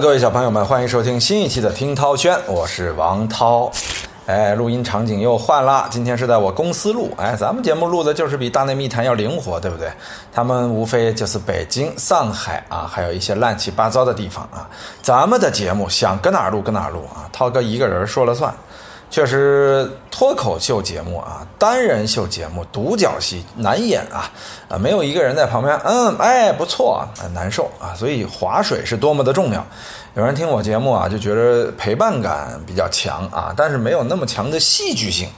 各位小朋友们，欢迎收听新一期的听涛轩，我是王涛。哎，录音场景又换了，今天是在我公司录。哎，咱们节目录的就是比大内密谈要灵活，对不对？他们无非就是北京、上海啊，还有一些乱七八糟的地方啊。咱们的节目想搁哪儿录搁哪儿录啊，涛哥一个人说了算。确实，脱口秀节目啊，单人秀节目，独角戏难演啊，啊，没有一个人在旁边，嗯，哎，不错，啊难受啊，所以划水是多么的重要。有人听我节目啊，就觉得陪伴感比较强啊，但是没有那么强的戏剧性。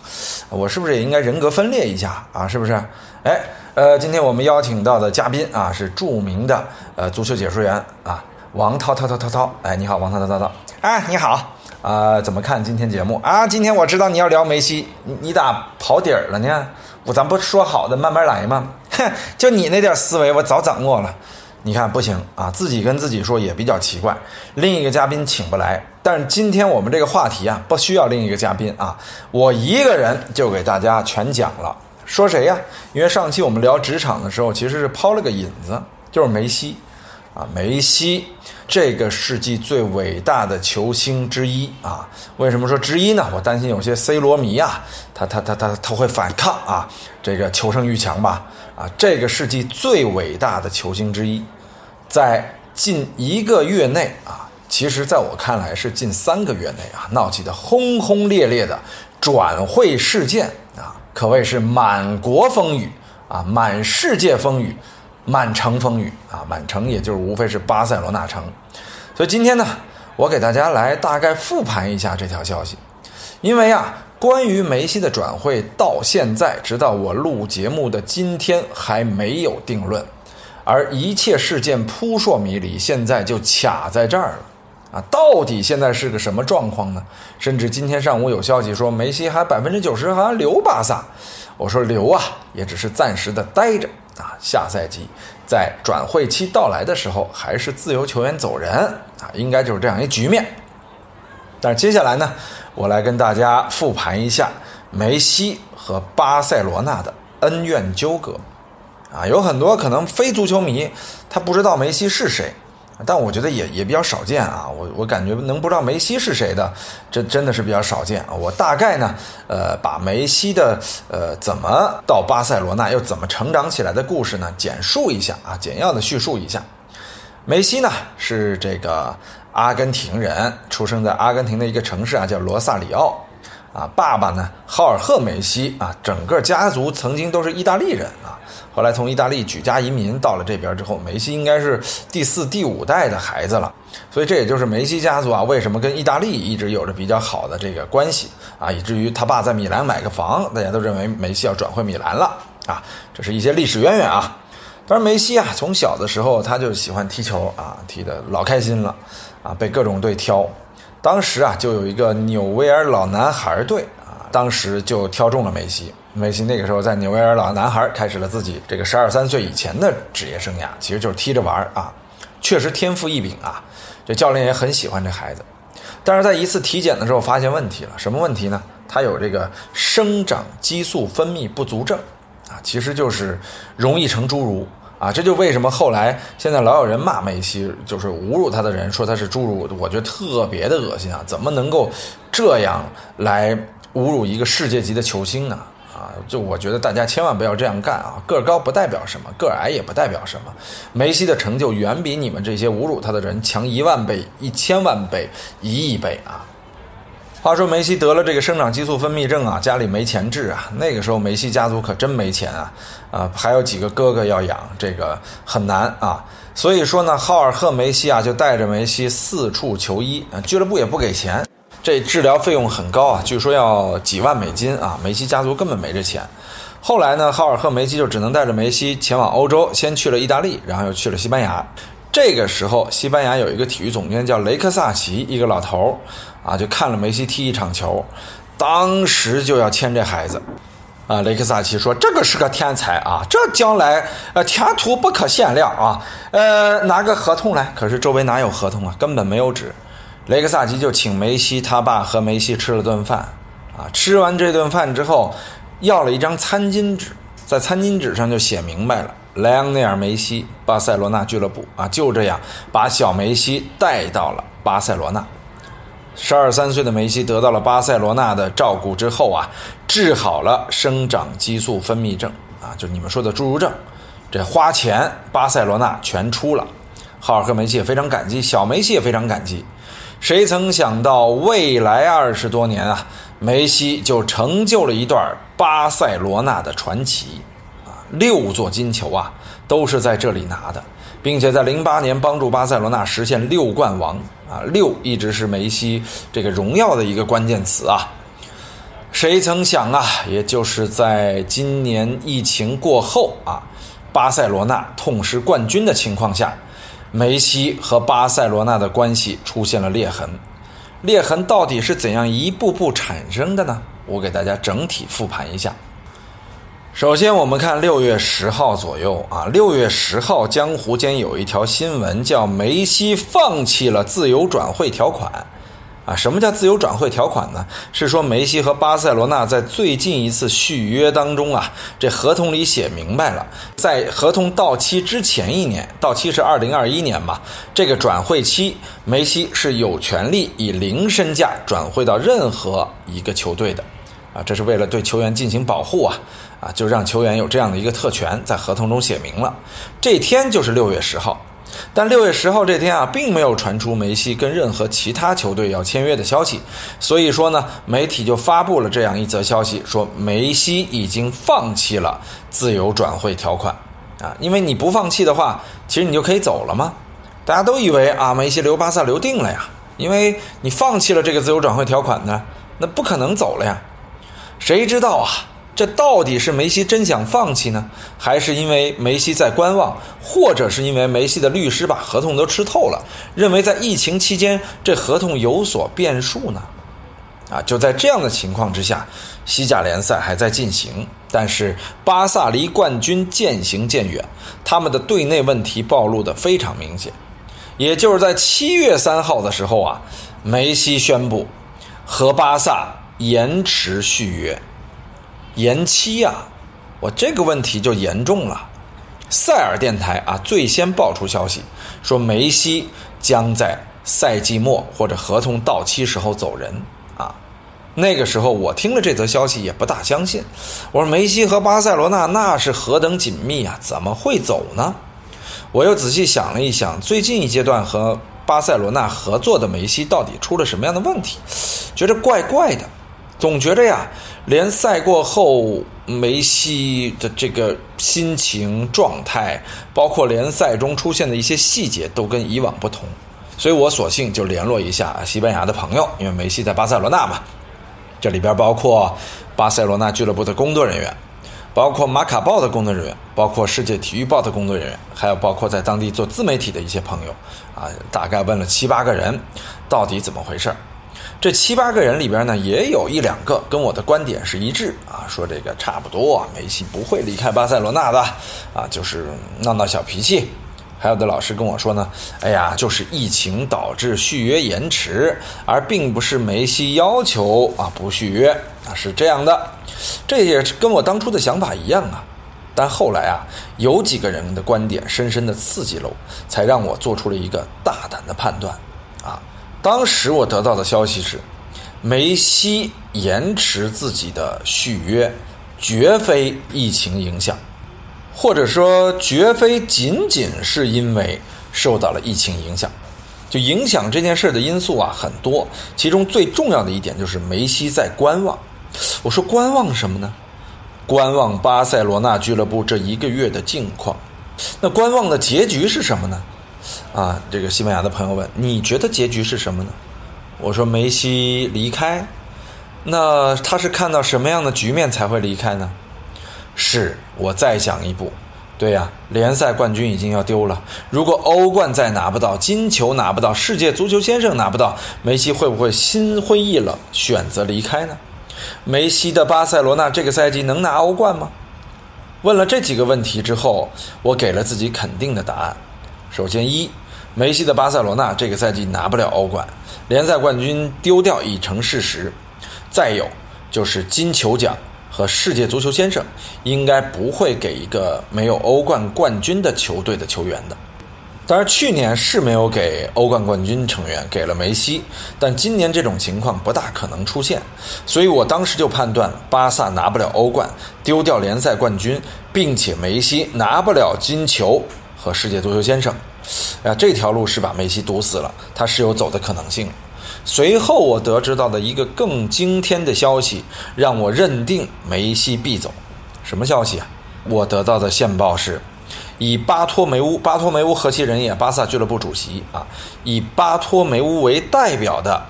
我是不是也应该人格分裂一下啊？是不是？哎，呃，今天我们邀请到的嘉宾啊，是著名的呃足球解说员啊，王涛涛涛涛涛。哎，你好，王涛涛涛涛。哎，你好。啊，怎么看今天节目啊？今天我知道你要聊梅西，你你咋跑底儿了呢？我咱不说好的慢慢来吗？哼，就你那点思维，我早掌握了。你看不行啊，自己跟自己说也比较奇怪。另一个嘉宾请不来，但是今天我们这个话题啊，不需要另一个嘉宾啊，我一个人就给大家全讲了。说谁呀？因为上期我们聊职场的时候，其实是抛了个引子，就是梅西。啊，梅西这个世纪最伟大的球星之一啊！为什么说之一呢？我担心有些 C 罗迷啊，他他他他他会反抗啊！这个求胜欲强吧？啊，这个世纪最伟大的球星之一，在近一个月内啊，其实在我看来是近三个月内啊，闹起的轰轰烈烈的转会事件啊，可谓是满国风雨啊，满世界风雨。满城风雨啊，满城也就是无非是巴塞罗那城，所以今天呢，我给大家来大概复盘一下这条消息，因为啊，关于梅西的转会到现在，直到我录节目的今天还没有定论，而一切事件扑朔迷离，现在就卡在这儿了啊，到底现在是个什么状况呢？甚至今天上午有消息说梅西还百分之九十好像留巴萨，我说留啊，也只是暂时的待着。啊，下赛季在转会期到来的时候，还是自由球员走人啊，应该就是这样一局面。但是接下来呢，我来跟大家复盘一下梅西和巴塞罗那的恩怨纠葛。啊，有很多可能非足球迷，他不知道梅西是谁。但我觉得也也比较少见啊，我我感觉能不知道梅西是谁的，这真的是比较少见啊。我大概呢，呃，把梅西的呃怎么到巴塞罗那又怎么成长起来的故事呢，简述一下啊，简要的叙述一下。梅西呢是这个阿根廷人，出生在阿根廷的一个城市啊，叫罗萨里奥啊。爸爸呢，浩尔赫梅西啊，整个家族曾经都是意大利人。后来从意大利举家移民到了这边之后，梅西应该是第四、第五代的孩子了，所以这也就是梅西家族啊为什么跟意大利一直有着比较好的这个关系啊，以至于他爸在米兰买个房，大家都认为梅西要转会米兰了啊，这是一些历史渊源啊。当然，梅西啊从小的时候他就喜欢踢球啊，踢得老开心了啊，被各种队挑，当时啊就有一个纽维尔老男孩队啊，当时就挑中了梅西。梅西那个时候在纽维尔老男孩开始了自己这个十二三岁以前的职业生涯，其实就是踢着玩啊，确实天赋异禀啊，这教练也很喜欢这孩子，但是在一次体检的时候发现问题了，什么问题呢？他有这个生长激素分泌不足症啊，其实就是容易成侏儒啊，这就为什么后来现在老有人骂梅西，就是侮辱他的人说他是侏儒，我觉得特别的恶心啊，怎么能够这样来侮辱一个世界级的球星呢？啊，就我觉得大家千万不要这样干啊！个高不代表什么，个矮也不代表什么。梅西的成就远比你们这些侮辱他的人强一万倍、一千万倍、一亿倍啊！话说梅西得了这个生长激素分泌症啊，家里没钱治啊。那个时候梅西家族可真没钱啊，啊，还有几个哥哥要养，这个很难啊。所以说呢，浩尔赫梅西啊，就带着梅西四处求医啊，俱乐部也不给钱。这治疗费用很高啊，据说要几万美金啊！梅西家族根本没这钱。后来呢，浩尔赫梅西就只能带着梅西前往欧洲，先去了意大利，然后又去了西班牙。这个时候，西班牙有一个体育总监叫雷克萨奇，一个老头儿啊，就看了梅西踢一场球，当时就要签这孩子。啊，雷克萨奇说：“这个是个天才啊，这将来呃前途不可限量啊！呃，拿个合同来。可是周围哪有合同啊？根本没有纸。”雷克萨奇就请梅西他爸和梅西吃了顿饭，啊，吃完这顿饭之后，要了一张餐巾纸，在餐巾纸上就写明白了，莱昂内尔·梅西，巴塞罗那俱乐部啊，就这样把小梅西带到了巴塞罗那。十二三岁的梅西得到了巴塞罗那的照顾之后啊，治好了生长激素分泌症啊，就你们说的侏儒症。这花钱，巴塞罗那全出了。浩尔克梅西也非常感激，小梅西也非常感激。谁曾想到，未来二十多年啊，梅西就成就了一段巴塞罗那的传奇啊，六座金球啊，都是在这里拿的。并且在零八年帮助巴塞罗那实现六冠王啊，六一直是梅西这个荣耀的一个关键词啊。谁曾想啊，也就是在今年疫情过后啊，巴塞罗那痛失冠军的情况下，梅西和巴塞罗那的关系出现了裂痕。裂痕到底是怎样一步步产生的呢？我给大家整体复盘一下。首先，我们看六月十号左右啊，六月十号，江湖间有一条新闻，叫梅西放弃了自由转会条款。啊，什么叫自由转会条款呢？是说梅西和巴塞罗那在最近一次续约当中啊，这合同里写明白了，在合同到期之前一年，到期是二零二一年嘛，这个转会期，梅西是有权利以零身价转会到任何一个球队的。啊，这是为了对球员进行保护啊，啊，就让球员有这样的一个特权，在合同中写明了。这天就是六月十号，但六月十号这天啊，并没有传出梅西跟任何其他球队要签约的消息，所以说呢，媒体就发布了这样一则消息，说梅西已经放弃了自由转会条款啊，因为你不放弃的话，其实你就可以走了吗？大家都以为啊，梅西留巴萨留定了呀，因为你放弃了这个自由转会条款呢，那不可能走了呀。谁知道啊？这到底是梅西真想放弃呢，还是因为梅西在观望，或者是因为梅西的律师把合同都吃透了，认为在疫情期间这合同有所变数呢？啊，就在这样的情况之下，西甲联赛还在进行，但是巴萨离冠军渐行渐远，他们的队内问题暴露的非常明显。也就是在七月三号的时候啊，梅西宣布和巴萨。延迟续约，延期呀！我这个问题就严重了。塞尔电台啊，最先爆出消息说梅西将在赛季末或者合同到期时候走人啊。那个时候我听了这则消息也不大相信，我说梅西和巴塞罗那那是何等紧密啊，怎么会走呢？我又仔细想了一想，最近一阶段和巴塞罗那合作的梅西到底出了什么样的问题？觉得怪怪的。总觉着呀，联赛过后梅西的这个心情状态，包括联赛中出现的一些细节，都跟以往不同。所以我索性就联络一下西班牙的朋友，因为梅西在巴塞罗那嘛。这里边包括巴塞罗那俱乐部的工作人员，包括马卡报的工作人员，包括世界体育报的工作人员，还有包括在当地做自媒体的一些朋友啊，大概问了七八个人，到底怎么回事。这七八个人里边呢，也有一两个跟我的观点是一致啊，说这个差不多，梅西不会离开巴塞罗那的啊，就是闹闹小脾气。还有的老师跟我说呢，哎呀，就是疫情导致续约延迟，而并不是梅西要求啊不续约啊，是这样的。这也是跟我当初的想法一样啊。但后来啊，有几个人的观点深深的刺激了我，才让我做出了一个大胆的判断。当时我得到的消息是，梅西延迟自己的续约，绝非疫情影响，或者说绝非仅仅是因为受到了疫情影响。就影响这件事的因素啊很多，其中最重要的一点就是梅西在观望。我说观望什么呢？观望巴塞罗那俱乐部这一个月的境况。那观望的结局是什么呢？啊，这个西班牙的朋友问：“你觉得结局是什么呢？”我说：“梅西离开，那他是看到什么样的局面才会离开呢？”是我再想一步，对呀，联赛冠军已经要丢了，如果欧冠再拿不到，金球拿不到，世界足球先生拿不到，梅西会不会心灰意冷，选择离开呢？梅西的巴塞罗那这个赛季能拿欧冠吗？问了这几个问题之后，我给了自己肯定的答案。首先，一，梅西的巴塞罗那这个赛季拿不了欧冠，联赛冠军丢掉已成事实。再有就是金球奖和世界足球先生，应该不会给一个没有欧冠冠军的球队的球员的。当然，去年是没有给欧冠冠军成员，给了梅西，但今年这种情况不大可能出现，所以我当时就判断巴萨拿不了欧冠，丢掉联赛冠军，并且梅西拿不了金球和世界足球先生，啊，这条路是把梅西堵死了，他是有走的可能性。随后我得知到的一个更惊天的消息，让我认定梅西必走。什么消息啊？我得到的线报是。以巴托梅乌，巴托梅乌何其人也？巴萨俱乐部主席啊，以巴托梅乌为代表的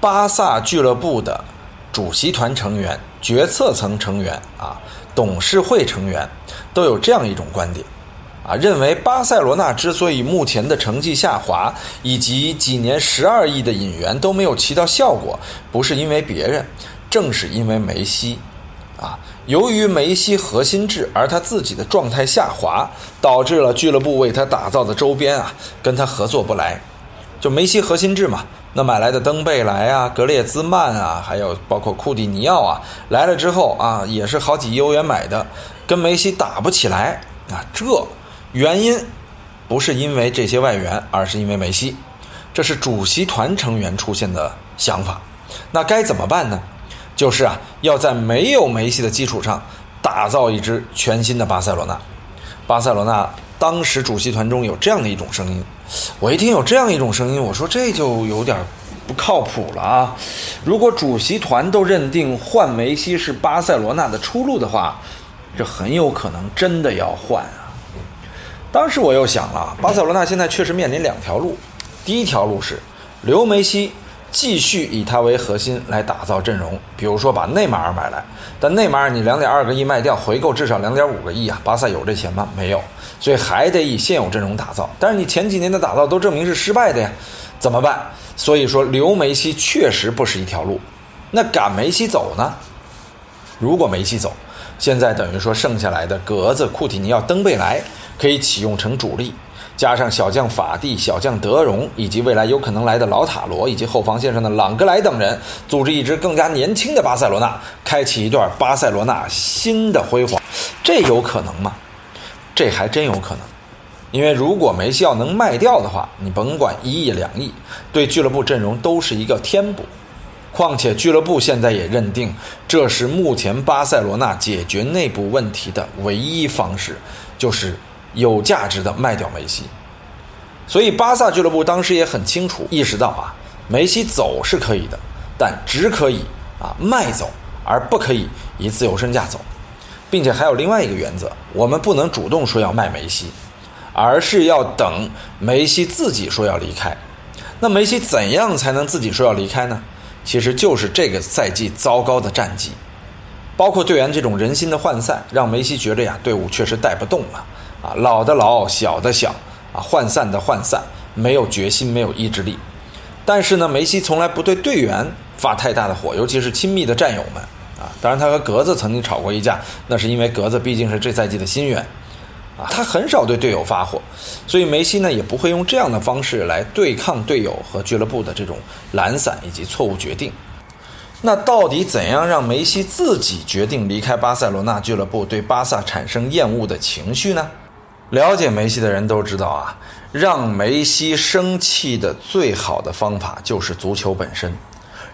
巴萨俱乐部的主席团成员、决策层成员啊、董事会成员都有这样一种观点啊，认为巴塞罗那之所以目前的成绩下滑，以及几年十二亿的引援都没有起到效果，不是因为别人，正是因为梅西。啊，由于梅西核心制，而他自己的状态下滑，导致了俱乐部为他打造的周边啊，跟他合作不来。就梅西核心制嘛，那买来的登贝莱啊、格列兹曼啊，还有包括库蒂尼奥啊，来了之后啊，也是好几亿欧元买的，跟梅西打不起来啊。这原因不是因为这些外援，而是因为梅西。这是主席团成员出现的想法。那该怎么办呢？就是啊，要在没有梅西的基础上打造一支全新的巴塞罗那。巴塞罗那当时主席团中有这样的一种声音，我一听有这样一种声音，我说这就有点不靠谱了啊！如果主席团都认定换梅西是巴塞罗那的出路的话，这很有可能真的要换啊！当时我又想了，巴塞罗那现在确实面临两条路，第一条路是留梅西。继续以他为核心来打造阵容，比如说把内马尔买来，但内马尔你两点二个亿卖掉，回购至少两点五个亿啊！巴萨有这钱吗？没有，所以还得以现有阵容打造。但是你前几年的打造都证明是失败的呀，怎么办？所以说留梅西确实不是一条路。那赶梅西走呢？如果梅西走，现在等于说剩下来的格子、库蒂尼奥、登贝莱可以启用成主力。加上小将法蒂、小将德容，以及未来有可能来的老塔罗，以及后防线上的朗格莱等人，组织一支更加年轻的巴塞罗那，开启一段巴塞罗那新的辉煌，这有可能吗？这还真有可能，因为如果梅西要能卖掉的话，你甭管一亿两亿，对俱乐部阵容都是一个添补。况且俱乐部现在也认定，这是目前巴塞罗那解决内部问题的唯一方式，就是。有价值的卖掉梅西，所以巴萨俱乐部当时也很清楚意识到啊，梅西走是可以的，但只可以啊卖走，而不可以以自由身价走，并且还有另外一个原则，我们不能主动说要卖梅西，而是要等梅西自己说要离开。那梅西怎样才能自己说要离开呢？其实就是这个赛季糟糕的战绩，包括队员这种人心的涣散，让梅西觉得呀，队伍确实带不动了。啊，老的老，小的小，啊，涣散的涣散，没有决心，没有意志力。但是呢，梅西从来不对队员发太大的火，尤其是亲密的战友们。啊，当然他和格子曾经吵过一架，那是因为格子毕竟是这赛季的新援。啊，他很少对队友发火，所以梅西呢也不会用这样的方式来对抗队友和俱乐部的这种懒散以及错误决定。那到底怎样让梅西自己决定离开巴塞罗那俱乐部，对巴萨产生厌恶的情绪呢？了解梅西的人都知道啊，让梅西生气的最好的方法就是足球本身，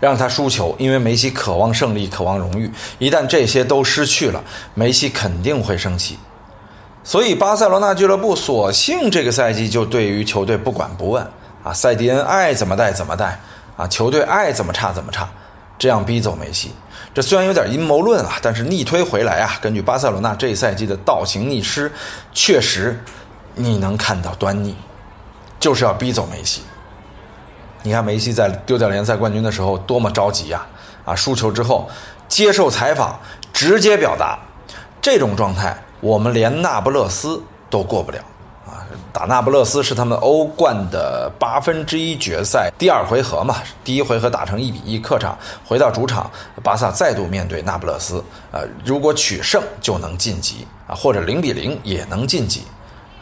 让他输球，因为梅西渴望胜利，渴望荣誉。一旦这些都失去了，梅西肯定会生气。所以，巴塞罗那俱乐部索性这个赛季就对于球队不管不问啊，塞迪恩爱怎么带怎么带啊，球队爱怎么差怎么差，这样逼走梅西。这虽然有点阴谋论啊，但是逆推回来啊，根据巴塞罗那这一赛季的倒行逆施，确实你能看到端倪，就是要逼走梅西。你看梅西在丢掉联赛冠军的时候多么着急呀！啊，输球之后接受采访，直接表达这种状态，我们连那不勒斯都过不了。打那不勒斯是他们欧冠的八分之一决赛第二回合嘛？第一回合打成一比一，客场回到主场，巴萨再度面对那不勒斯，呃，如果取胜就能晋级啊，或者零比零也能晋级。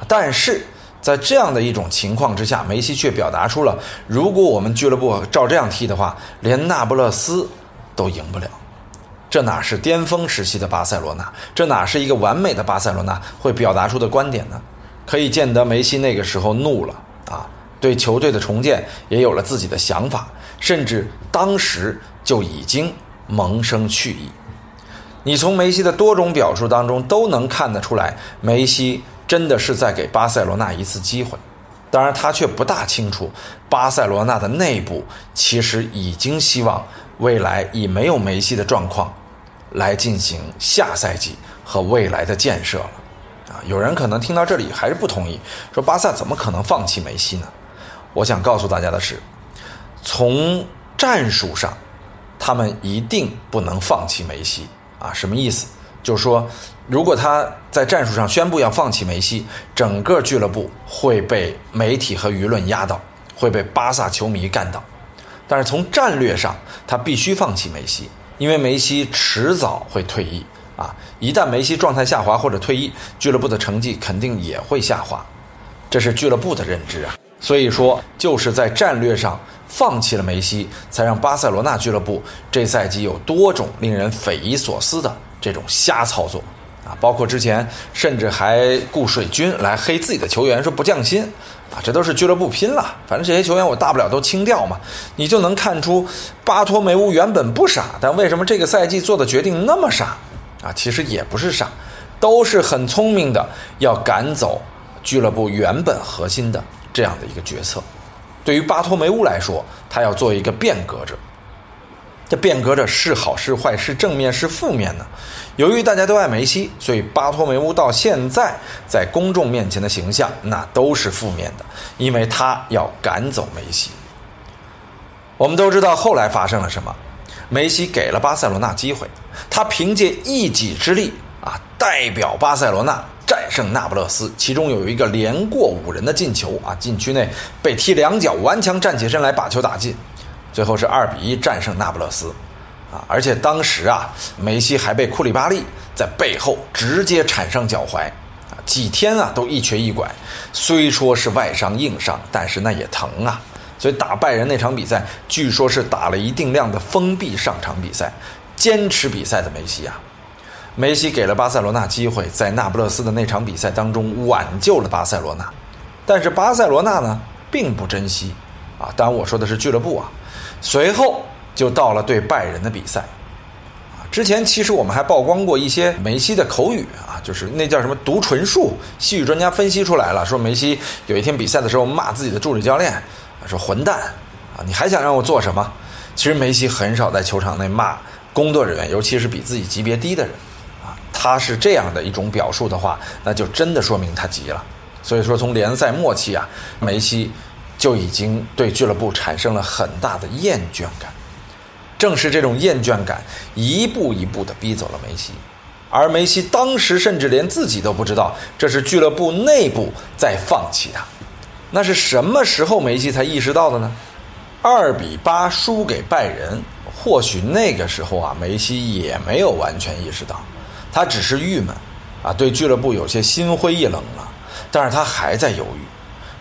但是在这样的一种情况之下，梅西却表达出了，如果我们俱乐部照这样踢的话，连那不勒斯都赢不了。这哪是巅峰时期的巴塞罗那？这哪是一个完美的巴塞罗那会表达出的观点呢？可以见得梅西那个时候怒了啊，对球队的重建也有了自己的想法，甚至当时就已经萌生去意。你从梅西的多种表述当中都能看得出来，梅西真的是在给巴塞罗那一次机会。当然，他却不大清楚，巴塞罗那的内部其实已经希望未来以没有梅西的状况来进行下赛季和未来的建设了。有人可能听到这里还是不同意，说巴萨怎么可能放弃梅西呢？我想告诉大家的是，从战术上，他们一定不能放弃梅西啊！什么意思？就是说，如果他在战术上宣布要放弃梅西，整个俱乐部会被媒体和舆论压倒，会被巴萨球迷干倒。但是从战略上，他必须放弃梅西，因为梅西迟早会退役啊！一旦梅西状态下滑或者退役，俱乐部的成绩肯定也会下滑，这是俱乐部的认知啊。所以说，就是在战略上放弃了梅西，才让巴塞罗那俱乐部这赛季有多种令人匪夷所思的。这种瞎操作，啊，包括之前甚至还雇水军来黑自己的球员，说不降薪，啊，这都是俱乐部拼了。反正这些球员我大不了都清掉嘛。你就能看出巴托梅乌原本不傻，但为什么这个赛季做的决定那么傻？啊，其实也不是傻，都是很聪明的，要赶走俱乐部原本核心的这样的一个决策。对于巴托梅乌来说，他要做一个变革者。这变革者是好是坏，是正面是负面呢？由于大家都爱梅西，所以巴托梅乌到现在在公众面前的形象那都是负面的，因为他要赶走梅西。我们都知道后来发生了什么，梅西给了巴塞罗那机会，他凭借一己之力啊，代表巴塞罗那战胜那不勒斯，其中有一个连过五人的进球啊，禁区内被踢两脚，顽强站起身来把球打进。最后是二比一战胜那不勒斯，啊！而且当时啊，梅西还被库里巴利在背后直接铲伤脚踝，啊，几天啊都一瘸一拐。虽说是外伤硬伤，但是那也疼啊。所以打拜仁那场比赛，据说是打了一定量的封闭上场比赛，坚持比赛的梅西啊，梅西给了巴塞罗那机会，在那不勒斯的那场比赛当中挽救了巴塞罗那，但是巴塞罗那呢并不珍惜，啊，当然我说的是俱乐部啊。随后就到了对拜仁的比赛，啊，之前其实我们还曝光过一些梅西的口语啊，就是那叫什么读唇术，西语专家分析出来了，说梅西有一天比赛的时候骂自己的助理教练，说混蛋，啊，你还想让我做什么？其实梅西很少在球场内骂工作人员，尤其是比自己级别低的人，啊，他是这样的一种表述的话，那就真的说明他急了。所以说从联赛末期啊，梅西。就已经对俱乐部产生了很大的厌倦感，正是这种厌倦感一步一步地逼走了梅西，而梅西当时甚至连自己都不知道这是俱乐部内部在放弃他。那是什么时候梅西才意识到的呢？二比八输给拜仁，或许那个时候啊，梅西也没有完全意识到，他只是郁闷，啊，对俱乐部有些心灰意冷了，但是他还在犹豫。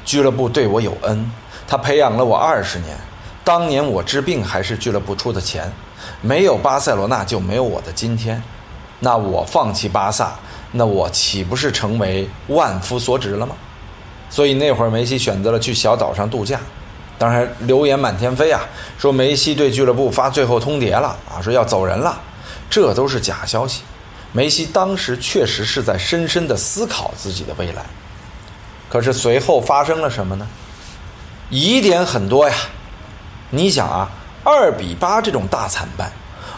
俱乐部对我有恩，他培养了我二十年。当年我治病还是俱乐部出的钱，没有巴塞罗那就没有我的今天。那我放弃巴萨，那我岂不是成为万夫所指了吗？所以那会儿梅西选择了去小岛上度假。当然流言满天飞啊，说梅西对俱乐部发最后通牒了啊，说要走人了，这都是假消息。梅西当时确实是在深深的思考自己的未来。可是随后发生了什么呢？疑点很多呀。你想啊，二比八这种大惨败，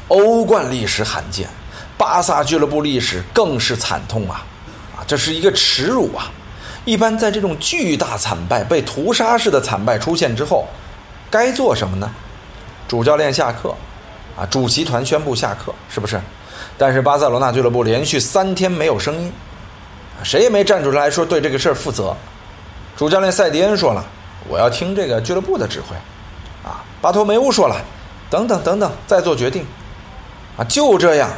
欧冠历史罕见，巴萨俱乐部历史更是惨痛啊！啊，这是一个耻辱啊！一般在这种巨大惨败、被屠杀式的惨败出现之后，该做什么呢？主教练下课，啊，主席团宣布下课，是不是？但是巴塞罗那俱乐部连续三天没有声音。谁也没站出来说对这个事儿负责。主教练塞迪恩说了：“我要听这个俱乐部的指挥。”啊，巴托梅乌说了：“等等等等，再做决定。”啊，就这样，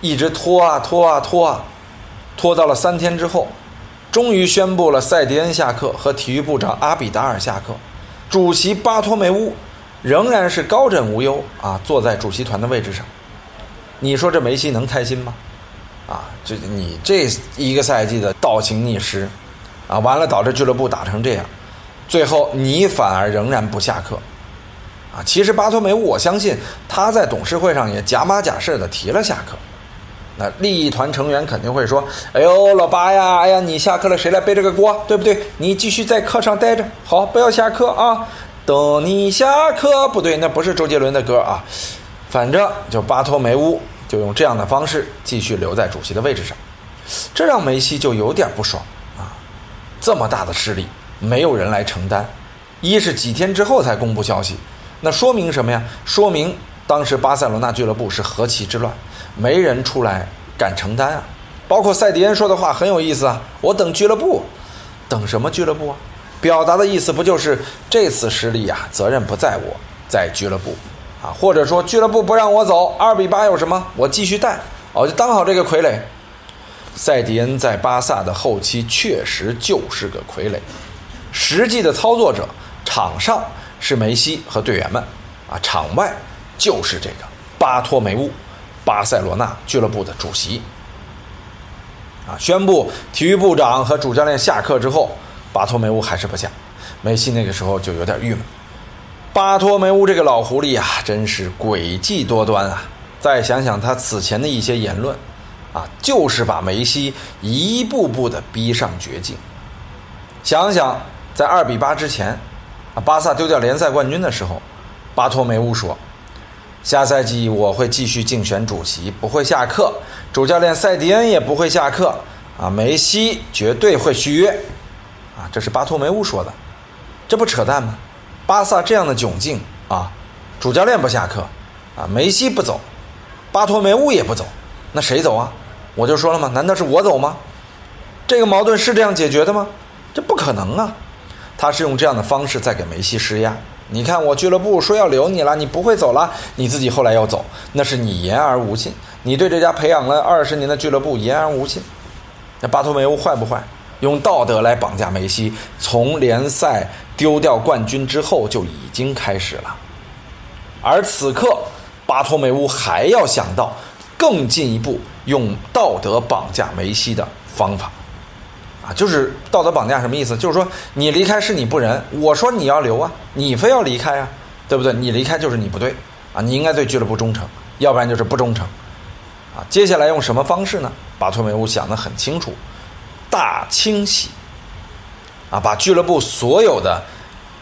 一直拖啊拖啊拖啊，拖到了三天之后，终于宣布了塞迪恩下课和体育部长阿比达尔下课。主席巴托梅乌仍然是高枕无忧啊，坐在主席团的位置上。你说这梅西能开心吗？啊，这你这一个赛季的倒行逆施，啊，完了导致俱乐部打成这样，最后你反而仍然不下课，啊，其实巴托梅乌，我相信他在董事会上也假马假式的提了下课，那利益团成员肯定会说，哎呦老八呀，哎呀你下课了，谁来背这个锅，对不对？你继续在课上待着，好，不要下课啊，等你下课，不对，那不是周杰伦的歌啊，反正就巴托梅乌。就用这样的方式继续留在主席的位置上，这让梅西就有点不爽啊！这么大的势力，没有人来承担。一是几天之后才公布消息，那说明什么呀？说明当时巴塞罗那俱乐部是何其之乱，没人出来敢承担啊！包括塞迪恩说的话很有意思啊，我等俱乐部，等什么俱乐部啊？表达的意思不就是这次失利啊？责任不在我，在俱乐部。啊，或者说俱乐部不让我走，二比八有什么？我继续带，哦，就当好这个傀儡。塞迪恩在巴萨的后期确实就是个傀儡，实际的操作者，场上是梅西和队员们，啊，场外就是这个巴托梅乌，巴塞罗那俱乐部的主席。啊，宣布体育部长和主教练下课之后，巴托梅乌还是不下，梅西那个时候就有点郁闷。巴托梅乌这个老狐狸啊，真是诡计多端啊！再想想他此前的一些言论，啊，就是把梅西一步步的逼上绝境。想想在二比八之前，啊，巴萨丢掉联赛冠军的时候，巴托梅乌说：“下赛季我会继续竞选主席，不会下课；主教练塞迪恩也不会下课。啊，梅西绝对会续约。”啊，这是巴托梅乌说的，这不扯淡吗？巴萨这样的窘境啊，主教练不下课，啊，梅西不走，巴托梅乌也不走，那谁走啊？我就说了嘛，难道是我走吗？这个矛盾是这样解决的吗？这不可能啊！他是用这样的方式在给梅西施压。你看，我俱乐部说要留你了，你不会走了，你自己后来要走，那是你言而无信，你对这家培养了二十年的俱乐部言而无信。那巴托梅乌坏不坏？用道德来绑架梅西，从联赛丢掉冠军之后就已经开始了。而此刻，巴托梅乌还要想到更进一步用道德绑架梅西的方法，啊，就是道德绑架什么意思？就是说你离开是你不仁，我说你要留啊，你非要离开啊，对不对？你离开就是你不对啊，你应该对俱乐部忠诚，要不然就是不忠诚，啊，接下来用什么方式呢？巴托梅乌想得很清楚。大清洗，啊，把俱乐部所有的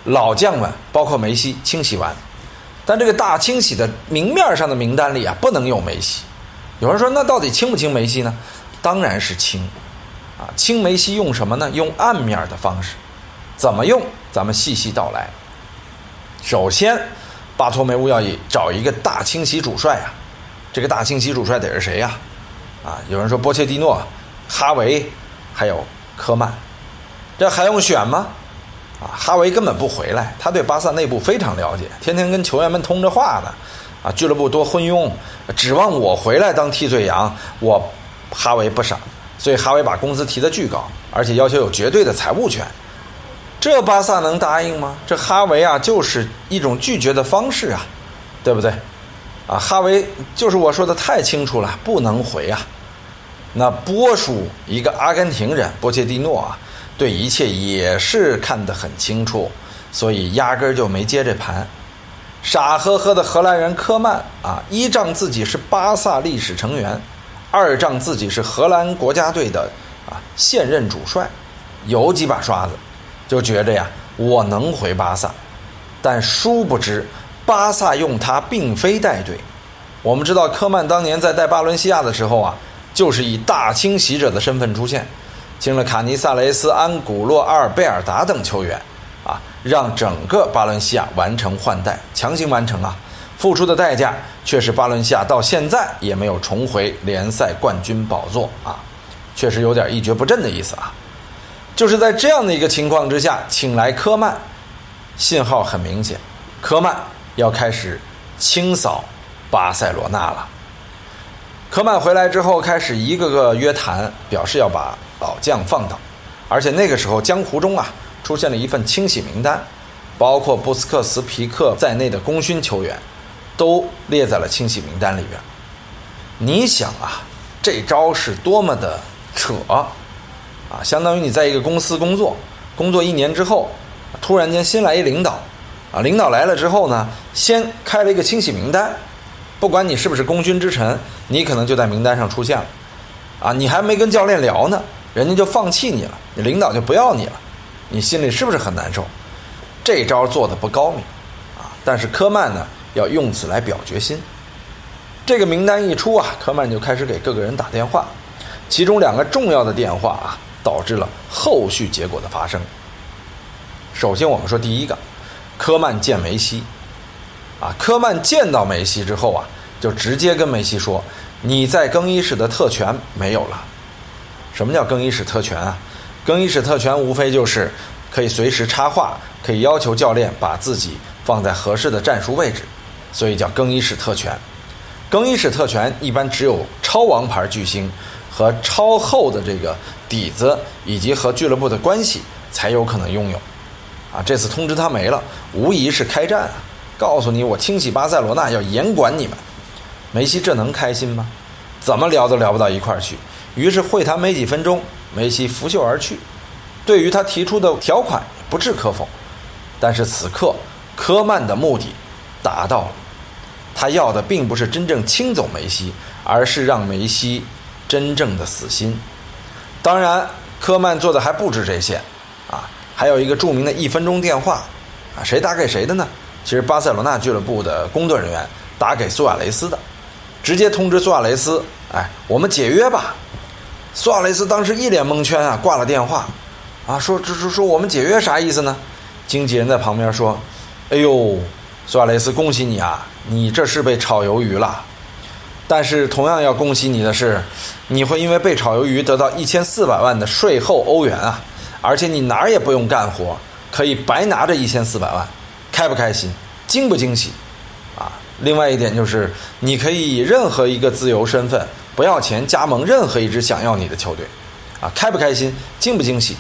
老将们，包括梅西清洗完。但这个大清洗的明面上的名单里啊，不能有梅西。有人说，那到底清不清梅西呢？当然是清，啊，青梅西用什么呢？用暗面的方式，怎么用？咱们细细道来。首先，巴托梅乌要找一个大清洗主帅啊，这个大清洗主帅得是谁呀？啊，有人说波切蒂诺、哈维。还有科曼，这还用选吗？啊，哈维根本不回来，他对巴萨内部非常了解，天天跟球员们通着话呢。啊，俱乐部多昏庸，指望我回来当替罪羊，我哈维不傻，所以哈维把工资提得巨高，而且要求有绝对的财务权。这巴萨能答应吗？这哈维啊，就是一种拒绝的方式啊，对不对？啊，哈维就是我说的太清楚了，不能回啊。那波叔一个阿根廷人波切蒂诺啊，对一切也是看得很清楚，所以压根儿就没接这盘。傻呵呵的荷兰人科曼啊，依仗自己是巴萨历史成员，二仗自己是荷兰国家队的啊现任主帅，有几把刷子，就觉着呀，我能回巴萨。但殊不知，巴萨用他并非带队。我们知道科曼当年在带巴伦西亚的时候啊。就是以大清洗者的身份出现，请了卡尼萨雷斯、安古洛、阿尔贝尔达等球员，啊，让整个巴伦西亚完成换代，强行完成啊，付出的代价却是巴伦西亚到现在也没有重回联赛冠军宝座啊，确实有点一蹶不振的意思啊。就是在这样的一个情况之下，请来科曼，信号很明显，科曼要开始清扫巴塞罗那了。科曼回来之后，开始一个个约谈，表示要把老将放倒，而且那个时候江湖中啊出现了一份清洗名单，包括布斯克茨、皮克在内的功勋球员，都列在了清洗名单里边。你想啊，这招是多么的扯啊！相当于你在一个公司工作，工作一年之后，突然间新来一领导，啊，领导来了之后呢，先开了一个清洗名单，不管你是不是功勋之臣，你可能就在名单上出现了，啊，你还没跟教练聊呢，人家就放弃你了，你领导就不要你了，你心里是不是很难受？这招做的不高明，啊，但是科曼呢，要用此来表决心。这个名单一出啊，科曼就开始给各个人打电话，其中两个重要的电话啊，导致了后续结果的发生。首先，我们说第一个，科曼见梅西，啊，科曼见到梅西之后啊，就直接跟梅西说：“你在更衣室的特权没有了。”什么叫更衣室特权啊？更衣室特权无非就是可以随时插话，可以要求教练把自己放在合适的战术位置，所以叫更衣室特权。更衣室特权一般只有超王牌巨星和超厚的这个底子，以及和俱乐部的关系才有可能拥有。啊，这次通知他没了，无疑是开战啊！告诉你，我清洗巴塞罗那要严管你们。梅西这能开心吗？怎么聊都聊不到一块儿去。于是会谈没几分钟，梅西拂袖而去。对于他提出的条款，不置可否。但是此刻，科曼的目的达到了。他要的并不是真正清走梅西，而是让梅西真正的死心。当然，科曼做的还不止这些，啊，还有一个著名的一分钟电话，啊，谁打给谁的呢？其实巴塞罗那俱乐部的工作人员打给苏亚雷斯的，直接通知苏亚雷斯，哎，我们解约吧。苏亚雷斯当时一脸蒙圈啊，挂了电话，啊，说说说说我们解约啥意思呢？经纪人在旁边说，哎呦。苏亚雷斯，恭喜你啊！你这是被炒鱿鱼了。但是同样要恭喜你的是，你会因为被炒鱿鱼得到一千四百万的税后欧元啊！而且你哪儿也不用干活，可以白拿着一千四百万，开不开心？惊不惊喜？啊！另外一点就是，你可以以任何一个自由身份，不要钱加盟任何一支想要你的球队，啊！开不开心？惊不惊喜？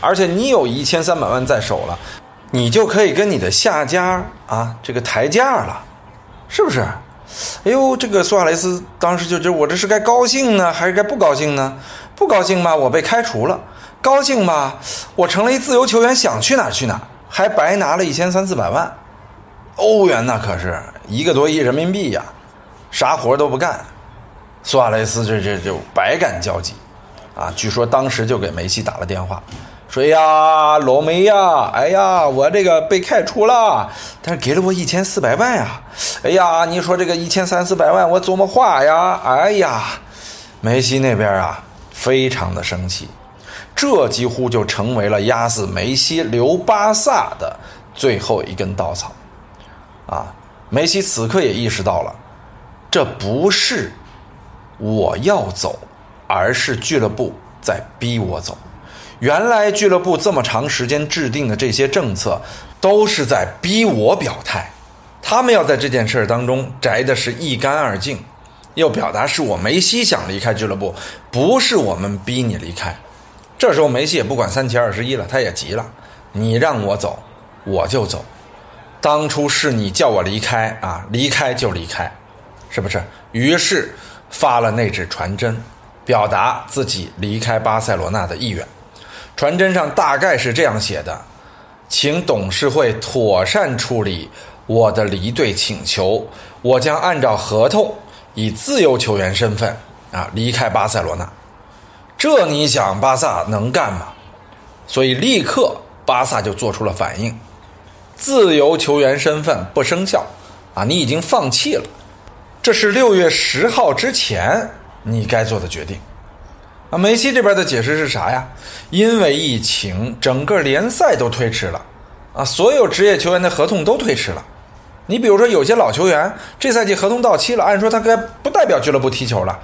而且你有一千三百万在手了。你就可以跟你的下家啊，这个抬价了，是不是？哎呦，这个苏亚雷斯当时就觉得我这是该高兴呢，还是该不高兴呢？不高兴吧，我被开除了；高兴吧，我成了一自由球员，想去哪去哪，还白拿了一千三四百万欧元呢，可是一个多亿人民币呀，啥活都不干。苏亚雷斯这这就百感交集啊！据说当时就给梅西打了电话。说呀，老梅呀，哎呀，我这个被开除了，但是给了我一千四百万呀，哎呀，你说这个一千三四百万我怎么花呀？哎呀，梅西那边啊，非常的生气，这几乎就成为了压死梅西留巴萨的最后一根稻草，啊，梅西此刻也意识到了，这不是我要走，而是俱乐部在逼我走。原来俱乐部这么长时间制定的这些政策，都是在逼我表态。他们要在这件事儿当中摘的是一干二净，要表达是我梅西想离开俱乐部，不是我们逼你离开。这时候梅西也不管三七二十一了，他也急了：你让我走，我就走。当初是你叫我离开啊，离开就离开，是不是？于是发了那纸传真，表达自己离开巴塞罗那的意愿。传真上大概是这样写的：“请董事会妥善处理我的离队请求，我将按照合同以自由球员身份啊离开巴塞罗那。”这你想巴萨能干吗？所以立刻巴萨就做出了反应：自由球员身份不生效啊，你已经放弃了。这是六月十号之前你该做的决定。啊，梅西这边的解释是啥呀？因为疫情，整个联赛都推迟了，啊，所有职业球员的合同都推迟了。你比如说，有些老球员这赛季合同到期了，按说他该不代表俱乐部踢球了，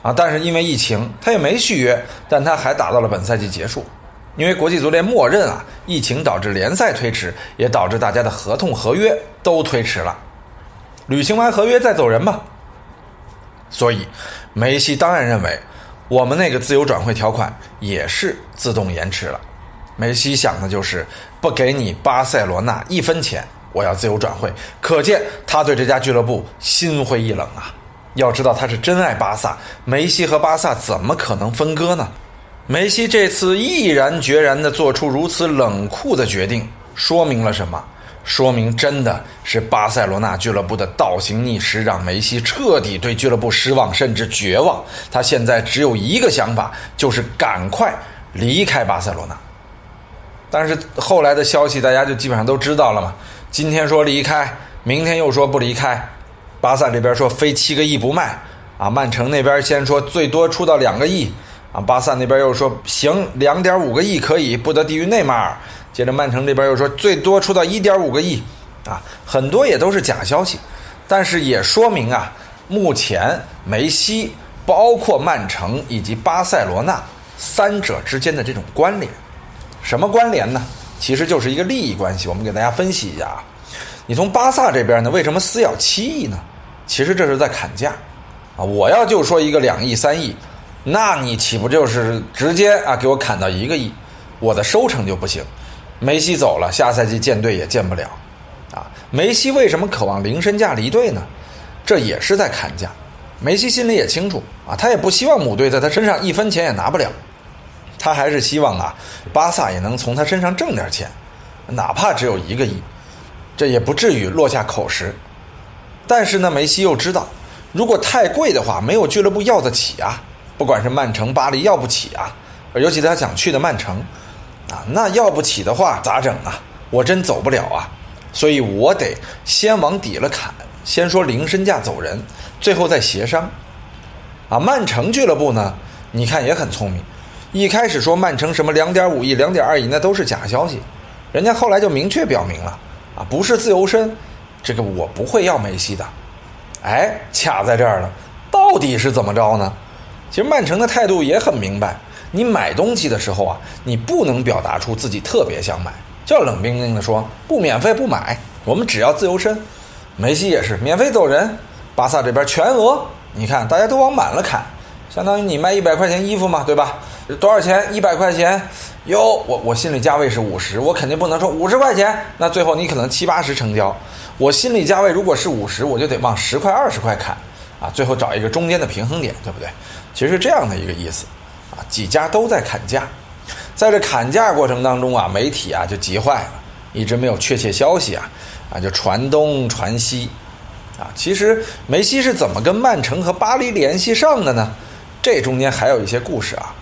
啊，但是因为疫情，他也没续约，但他还打到了本赛季结束。因为国际足联默认啊，疫情导致联赛推迟，也导致大家的合同合约都推迟了。履行完合约再走人吧。所以，梅西当然认为。我们那个自由转会条款也是自动延迟了，梅西想的就是不给你巴塞罗那一分钱，我要自由转会，可见他对这家俱乐部心灰意冷啊。要知道他是真爱巴萨，梅西和巴萨怎么可能分割呢？梅西这次毅然决然地做出如此冷酷的决定，说明了什么？说明真的是巴塞罗那俱乐部的倒行逆施，让梅西彻底对俱乐部失望，甚至绝望。他现在只有一个想法，就是赶快离开巴塞罗那。但是后来的消息大家就基本上都知道了嘛。今天说离开，明天又说不离开。巴萨这边说非七个亿不卖啊，曼城那边先说最多出到两个亿啊，巴萨那边又说行，两点五个亿可以，不得低于内马尔。接着曼城这边又说最多出到一点五个亿啊，很多也都是假消息，但是也说明啊，目前梅西包括曼城以及巴塞罗那三者之间的这种关联。什么关联呢？其实就是一个利益关系。我们给大家分析一下啊，你从巴萨这边呢，为什么私要七亿呢？其实这是在砍价啊！我要就说一个两亿、三亿，那你岂不就是直接啊给我砍到一个亿？我的收成就不行。梅西走了，下赛季建队也建不了啊！梅西为什么渴望零身价离队呢？这也是在砍价。梅西心里也清楚啊，他也不希望母队在他身上一分钱也拿不了。他还是希望啊，巴萨也能从他身上挣点钱，哪怕只有一个亿，这也不至于落下口实。但是呢，梅西又知道，如果太贵的话，没有俱乐部要得起啊，不管是曼城、巴黎要不起啊，尤其他想去的曼城，啊，那要不起的话咋整啊？我真走不了啊，所以我得先往底了砍，先说零身价走人，最后再协商。啊，曼城俱乐部呢，你看也很聪明。一开始说曼城什么两点五亿、两点二亿，那都是假消息。人家后来就明确表明了，啊，不是自由身，这个我不会要梅西的。哎，卡在这儿了，到底是怎么着呢？其实曼城的态度也很明白，你买东西的时候啊，你不能表达出自己特别想买，就要冷冰冰的说不免费不买，我们只要自由身。梅西也是免费走人，巴萨这边全额，你看大家都往满了砍，相当于你卖一百块钱衣服嘛，对吧？多少钱？一百块钱，哟，我我心里价位是五十，我肯定不能说五十块钱，那最后你可能七八十成交。我心里价位如果是五十，我就得往十块、二十块砍，啊，最后找一个中间的平衡点，对不对？其实是这样的一个意思，啊，几家都在砍价，在这砍价过程当中啊，媒体啊就急坏了，一直没有确切消息啊，啊，就传东传西，啊，其实梅西是怎么跟曼城和巴黎联系上的呢？这中间还有一些故事啊。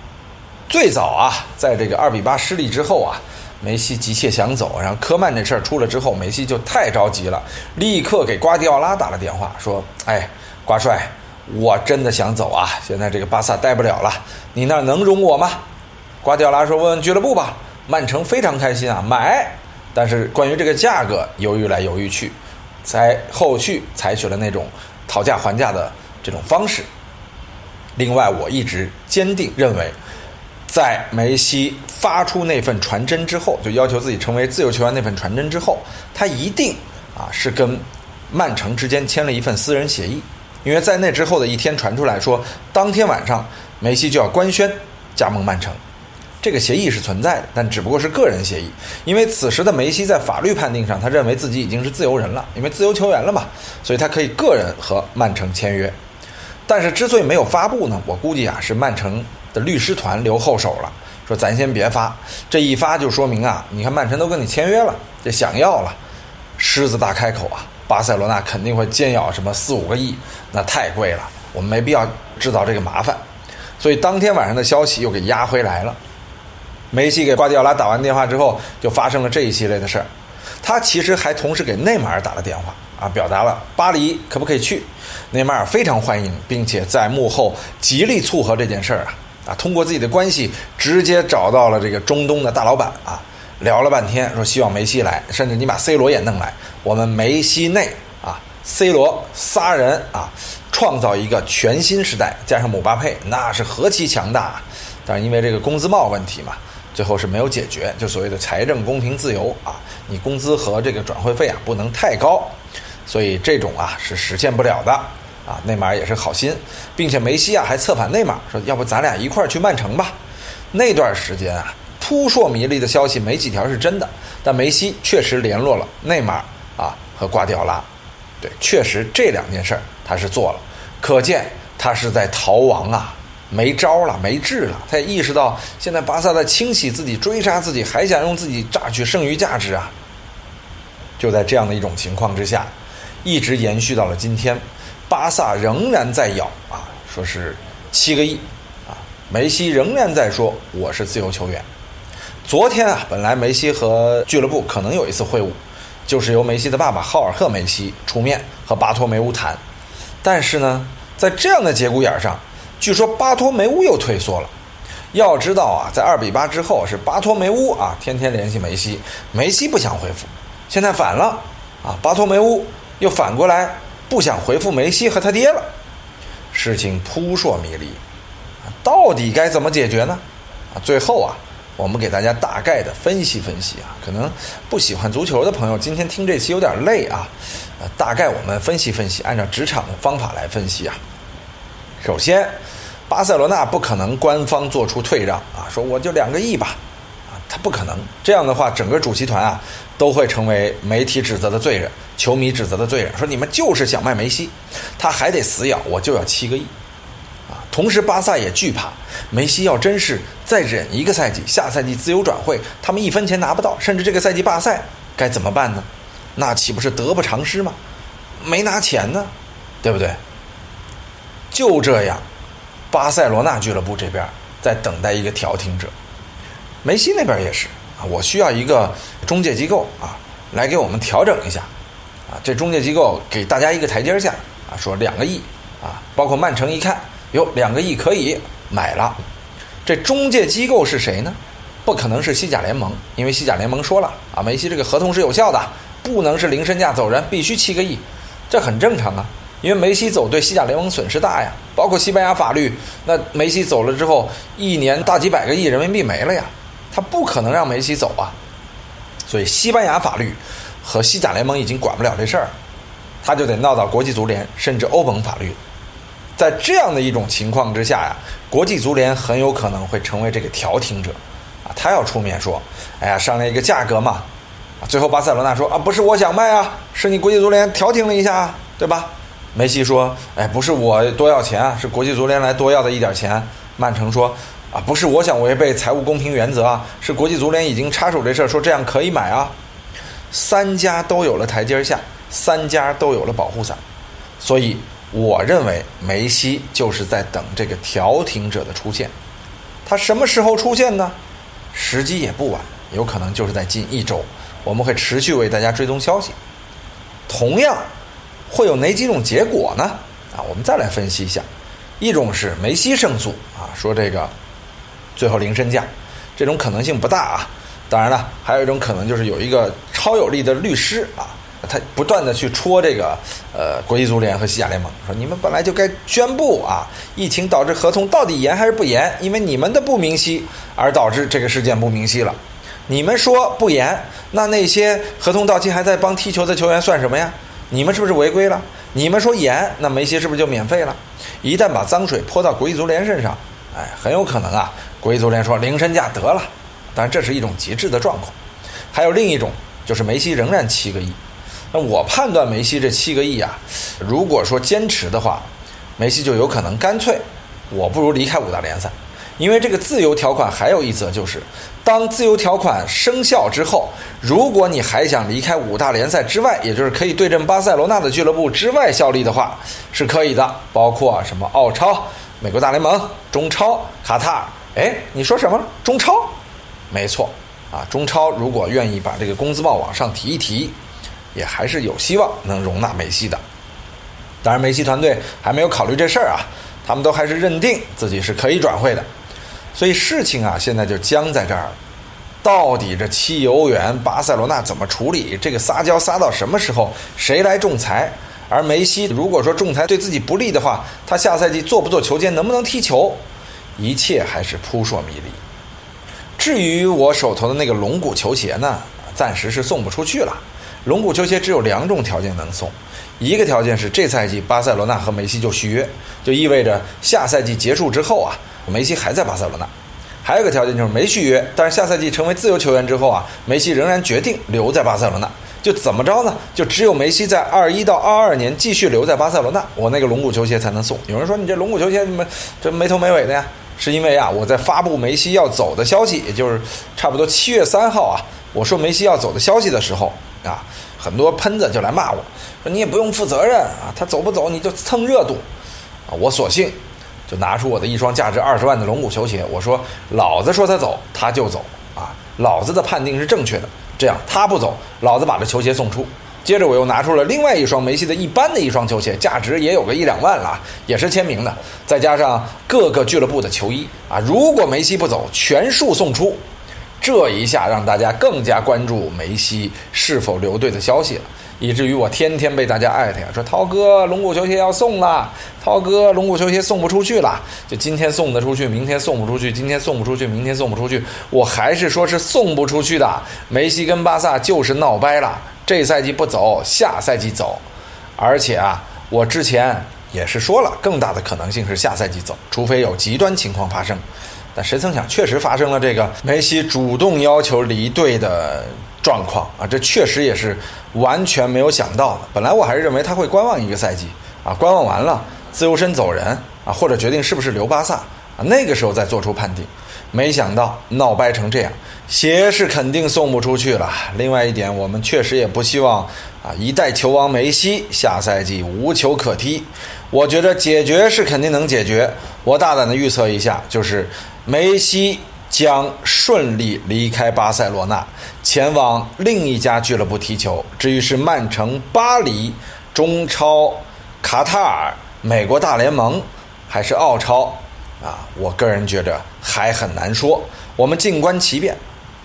最早啊，在这个二比八失利之后啊，梅西急切想走，然后科曼这事儿出了之后，梅西就太着急了，立刻给瓜迪奥拉打了电话，说：“哎，瓜帅，我真的想走啊，现在这个巴萨待不了了，你那能容我吗？”瓜迪奥拉说：“问问俱乐部吧。”曼城非常开心啊，买，但是关于这个价格犹豫来犹豫去，在后续采取了那种讨价还价的这种方式。另外，我一直坚定认为。在梅西发出那份传真之后，就要求自己成为自由球员那份传真之后，他一定啊是跟曼城之间签了一份私人协议，因为在那之后的一天传出来说，当天晚上梅西就要官宣加盟曼城，这个协议是存在的，但只不过是个人协议，因为此时的梅西在法律判定上，他认为自己已经是自由人了，因为自由球员了嘛，所以他可以个人和曼城签约，但是之所以没有发布呢，我估计啊是曼城。的律师团留后手了，说咱先别发，这一发就说明啊，你看曼城都跟你签约了，这想要了，狮子大开口啊，巴塞罗那肯定会煎咬什么四五个亿，那太贵了，我们没必要制造这个麻烦，所以当天晚上的消息又给压回来了。梅西给瓜迪奥拉打完电话之后，就发生了这一系列的事儿，他其实还同时给内马尔打了电话啊，表达了巴黎可不可以去，内马尔非常欢迎，并且在幕后极力撮合这件事儿啊。啊，通过自己的关系直接找到了这个中东的大老板啊，聊了半天，说希望梅西来，甚至你把 C 罗也弄来，我们梅西内啊，C 罗仨人啊，创造一个全新时代，加上姆巴佩，那是何其强大！但是因为这个工资帽问题嘛，最后是没有解决，就所谓的财政公平自由啊，你工资和这个转会费啊不能太高，所以这种啊是实现不了的。啊，内马尔也是好心，并且梅西啊还策反内马尔说：“要不咱俩一块儿去曼城吧？”那段时间啊，扑朔迷离的消息没几条是真的，但梅西确实联络了内马尔啊和瓜迪奥拉，对，确实这两件事儿他是做了。可见他是在逃亡啊，没招了，没治了。他也意识到现在巴萨在清洗自己、追杀自己，还想用自己榨取剩余价值啊。就在这样的一种情况之下，一直延续到了今天，巴萨仍然在咬啊，说是七个亿啊，梅西仍然在说我是自由球员。昨天啊，本来梅西和俱乐部可能有一次会晤，就是由梅西的爸爸浩尔赫梅西出面和巴托梅乌谈，但是呢，在这样的节骨眼上，据说巴托梅乌又退缩了。要知道啊，在二比八之后是巴托梅乌啊天天联系梅西，梅西不想回复。现在反了，啊，巴托梅乌又反过来不想回复梅西和他爹了，事情扑朔迷离，到底该怎么解决呢？最后啊，我们给大家大概的分析分析啊，可能不喜欢足球的朋友今天听这期有点累啊，呃，大概我们分析分析，按照职场的方法来分析啊。首先，巴塞罗那不可能官方做出退让啊，说我就两个亿吧。啊他不可能这样的话，整个主席团啊都会成为媒体指责的罪人，球迷指责的罪人，说你们就是想卖梅西，他还得死咬，我就要七个亿，同时巴萨也惧怕梅西要真是再忍一个赛季，下赛季自由转会，他们一分钱拿不到，甚至这个赛季罢赛，该怎么办呢？那岂不是得不偿失吗？没拿钱呢，对不对？就这样，巴塞罗那俱乐部这边在等待一个调停者。梅西那边也是啊，我需要一个中介机构啊，来给我们调整一下，啊，这中介机构给大家一个台阶下啊，说两个亿啊，包括曼城一看，有，两个亿可以买了，这中介机构是谁呢？不可能是西甲联盟，因为西甲联盟说了啊，梅西这个合同是有效的，不能是零身价走人，必须七个亿，这很正常啊，因为梅西走对西甲联盟损失大呀，包括西班牙法律，那梅西走了之后，一年大几百个亿人民币没了呀。他不可能让梅西走啊，所以西班牙法律和西甲联盟已经管不了这事儿，他就得闹到国际足联甚至欧盟法律。在这样的一种情况之下呀，国际足联很有可能会成为这个调停者啊，他要出面说：“哎呀，商量一个价格嘛。”啊，最后巴塞罗那说：“啊，不是我想卖啊，是你国际足联调停了一下，对吧？”梅西说：“哎，不是我多要钱啊，是国际足联来多要的一点钱。”曼城说。啊，不是我想违背财务公平原则啊，是国际足联已经插手这事儿，说这样可以买啊。三家都有了台阶下，三家都有了保护伞，所以我认为梅西就是在等这个调停者的出现。他什么时候出现呢？时机也不晚，有可能就是在近一周。我们会持续为大家追踪消息。同样，会有哪几种结果呢？啊，我们再来分析一下。一种是梅西胜诉啊，说这个。最后零身价，这种可能性不大啊。当然了，还有一种可能就是有一个超有力的律师啊，他不断的去戳这个呃国际足联和西甲联盟，说你们本来就该宣布啊，疫情导致合同到底延还是不延？因为你们的不明晰而导致这个事件不明晰了。你们说不延，那那些合同到期还在帮踢球的球员算什么呀？你们是不是违规了？你们说延，那梅西是不是就免费了？一旦把脏水泼到国际足联身上，哎，很有可能啊。国际足联说零身价得了，当然这是一种极致的状况。还有另一种，就是梅西仍然七个亿。那我判断梅西这七个亿啊，如果说坚持的话，梅西就有可能干脆，我不如离开五大联赛。因为这个自由条款还有一则，就是当自由条款生效之后，如果你还想离开五大联赛之外，也就是可以对阵巴塞罗那的俱乐部之外效力的话，是可以的，包括什么澳超、美国大联盟、中超、卡塔尔。哎，你说什么？中超，没错，啊，中超如果愿意把这个工资帽往上提一提，也还是有希望能容纳梅西的。当然，梅西团队还没有考虑这事儿啊，他们都还是认定自己是可以转会的。所以事情啊，现在就僵在这儿了。到底这七亿欧元，巴塞罗那怎么处理？这个撒娇撒到什么时候？谁来仲裁？而梅西如果说仲裁对自己不利的话，他下赛季做不做球监，能不能踢球？一切还是扑朔迷离。至于我手头的那个龙骨球鞋呢，暂时是送不出去了。龙骨球鞋只有两种条件能送，一个条件是这赛季巴塞罗那和梅西就续约，就意味着下赛季结束之后啊，梅西还在巴塞罗那；还有个条件就是没续约，但是下赛季成为自由球员之后啊，梅西仍然决定留在巴塞罗那，就怎么着呢？就只有梅西在二一到二二年继续留在巴塞罗那，我那个龙骨球鞋才能送。有人说你这龙骨球鞋怎么这没头没尾的呀？是因为啊，我在发布梅西要走的消息，也就是差不多七月三号啊，我说梅西要走的消息的时候啊，很多喷子就来骂我说你也不用负责任啊，他走不走你就蹭热度啊，我索性就拿出我的一双价值二十万的龙骨球鞋，我说老子说他走他就走啊，老子的判定是正确的，这样他不走，老子把这球鞋送出。接着我又拿出了另外一双梅西的一般的一双球鞋，价值也有个一两万了，也是签名的，再加上各个俱乐部的球衣啊，如果梅西不走，全数送出。这一下让大家更加关注梅西是否留队的消息了，以至于我天天被大家艾特呀，说涛哥龙骨球鞋要送了，涛哥龙骨球鞋送不出去了，就今天送得出去，明天送不出去，今天送不出去，明天送不出去，我还是说是送不出去的。梅西跟巴萨就是闹掰了。这赛季不走，下赛季走，而且啊，我之前也是说了，更大的可能性是下赛季走，除非有极端情况发生。但谁曾想，确实发生了这个梅西主动要求离队的状况啊！这确实也是完全没有想到的。本来我还是认为他会观望一个赛季啊，观望完了自由身走人啊，或者决定是不是留巴萨，那个时候再做出判定。没想到闹掰成这样，鞋是肯定送不出去了。另外一点，我们确实也不希望啊，一代球王梅西下赛季无球可踢。我觉得解决是肯定能解决。我大胆的预测一下，就是梅西将顺利离开巴塞罗那，前往另一家俱乐部踢球。至于是曼城、巴黎、中超、卡塔尔、美国大联盟，还是澳超？啊，我个人觉着还很难说，我们静观其变。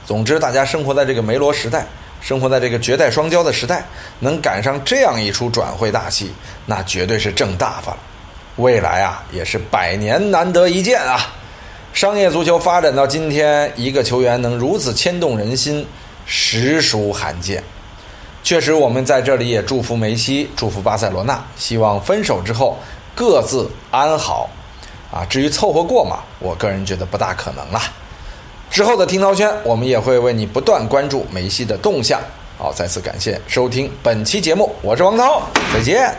总之，大家生活在这个梅罗时代，生活在这个绝代双骄的时代，能赶上这样一出转会大戏，那绝对是挣大发了。未来啊，也是百年难得一见啊！商业足球发展到今天，一个球员能如此牵动人心，实属罕见。确实，我们在这里也祝福梅西，祝福巴塞罗那，希望分手之后各自安好。啊，至于凑合过嘛，我个人觉得不大可能了。之后的听涛圈，我们也会为你不断关注梅西的动向。好，再次感谢收听本期节目，我是王涛，再见。